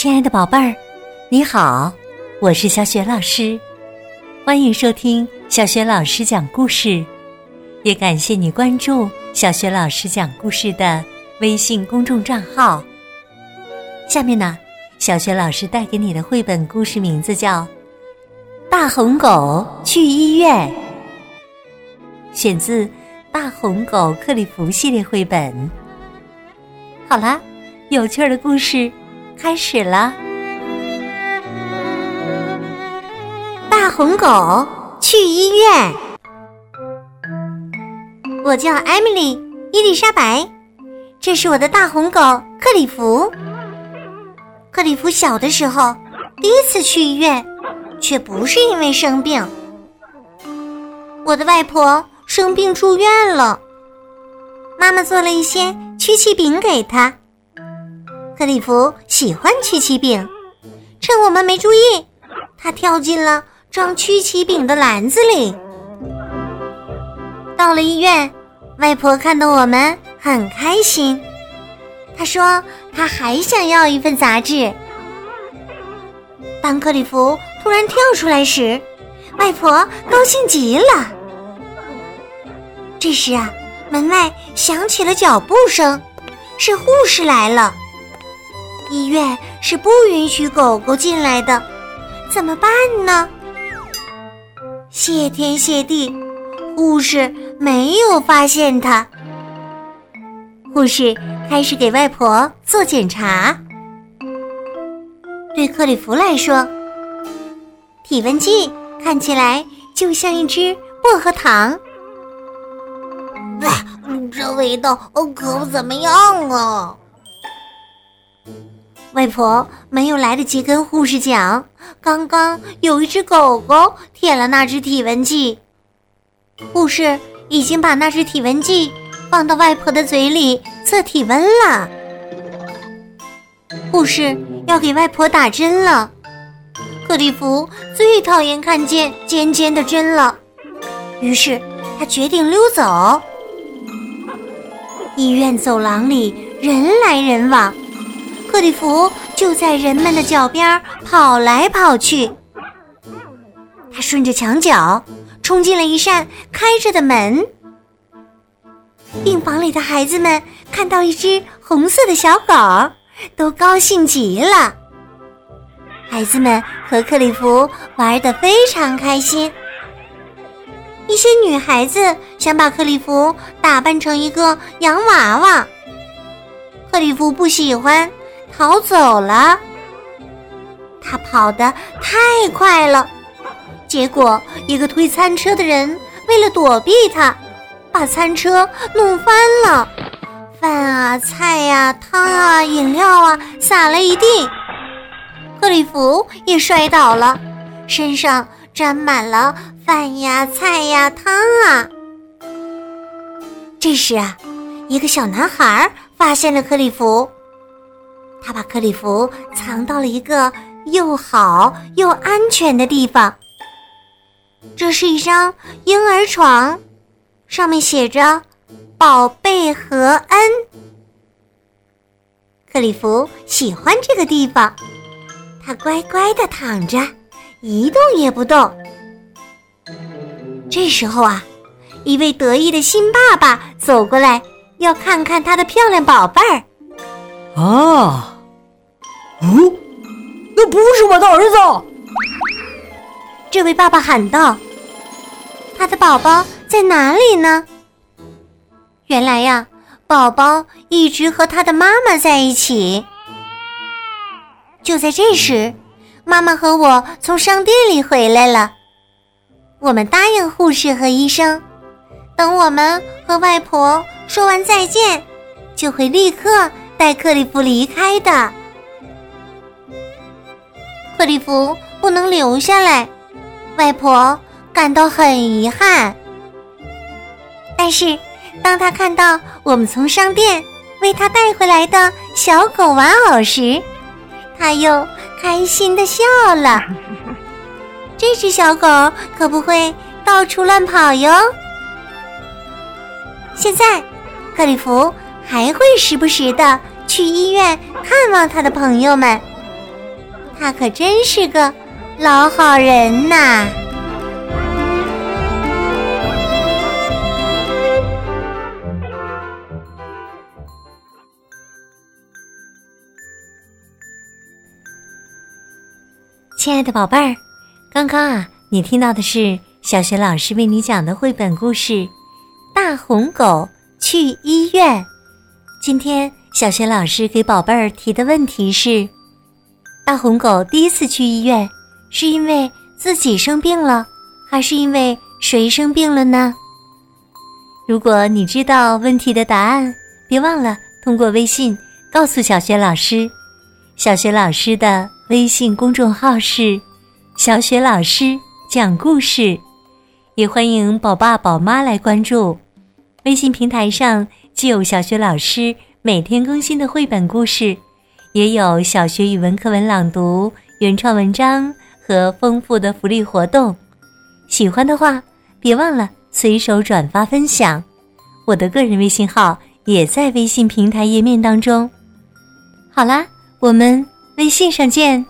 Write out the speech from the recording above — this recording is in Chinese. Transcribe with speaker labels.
Speaker 1: 亲爱的宝贝儿，你好，我是小雪老师，欢迎收听小雪老师讲故事，也感谢你关注小雪老师讲故事的微信公众账号。下面呢，小雪老师带给你的绘本故事名字叫《大红狗去医院》，选自《大红狗克里夫》系列绘本。好啦，有趣的故事开始了。
Speaker 2: 大红狗去医院。我叫艾米丽·伊丽莎白，这是我的大红狗克里夫。克里夫小的时候第一次去医院，却不是因为生病。我的外婆生病住院了，妈妈做了一些。曲奇饼给他，克里夫喜欢曲奇饼。趁我们没注意，他跳进了装曲奇饼的篮子里。到了医院，外婆看到我们很开心。她说：“她还想要一份杂志。”当克里夫突然跳出来时，外婆高兴极了。这时啊。门外响起了脚步声，是护士来了。医院是不允许狗狗进来的，怎么办呢？谢天谢地，护士没有发现它。护士开始给外婆做检查。对克里夫来说，体温计看起来就像一只薄荷糖。这味道可不怎么样啊！外婆没有来得及跟护士讲，刚刚有一只狗狗舔了那只体温计，护士已经把那只体温计放到外婆的嘴里测体温了。护士要给外婆打针了，克里夫最讨厌看见尖尖的针了，于是他决定溜走。医院走廊里人来人往，克里夫就在人们的脚边跑来跑去。他顺着墙角冲进了一扇开着的门。病房里的孩子们看到一只红色的小狗，都高兴极了。孩子们和克里夫玩得非常开心。一些女孩子想把克里夫打扮成一个洋娃娃，克里夫不喜欢，逃走了。他跑得太快了，结果一个推餐车的人为了躲避他，把餐车弄翻了，饭啊、菜呀、汤啊、饮料啊洒了一地，克里夫也摔倒了，身上沾满了。饭呀，菜呀，汤啊！这时啊，一个小男孩发现了克里夫，他把克里夫藏到了一个又好又安全的地方。这是一张婴儿床，上面写着“宝贝和恩”。克里夫喜欢这个地方，他乖乖的躺着，一动也不动。这时候啊，一位得意的新爸爸走过来，要看看他的漂亮宝贝儿。
Speaker 3: 啊，哦，那不是我的儿子！
Speaker 2: 这位爸爸喊道：“他的宝宝在哪里呢？”原来呀，宝宝一直和他的妈妈在一起。就在这时，妈妈和我从商店里回来了。我们答应护士和医生，等我们和外婆说完再见，就会立刻带克里夫离开的。克里夫不能留下来，外婆感到很遗憾。但是，当他看到我们从商店为他带回来的小狗玩偶时，他又开心的笑了。这只小狗可不会到处乱跑哟。现在，克里夫还会时不时的去医院看望他的朋友们，
Speaker 4: 他可真是个老好人呐。
Speaker 2: 亲爱的宝贝儿，刚刚啊，你听到的是小学老师为你讲的绘本故事《大红狗去医院》。今天小学老师给宝贝儿提的问题是：大红狗第一次去医院，是因为自己生病了，还是因为谁生病了呢？如果你知道问题的答案，别忘了通过微信告诉小学老师。小学老师的微信公众号是“小雪老师讲故事”，也欢迎宝爸宝妈来关注。微信平台上既有小学老师每天更新的绘本故事，也有小学语文课文朗读、原创文章和丰富的福利活动。喜欢的话，别忘了随手转发分享。我的个人微信号也在微信平台页面当中。好啦。我们微信上见。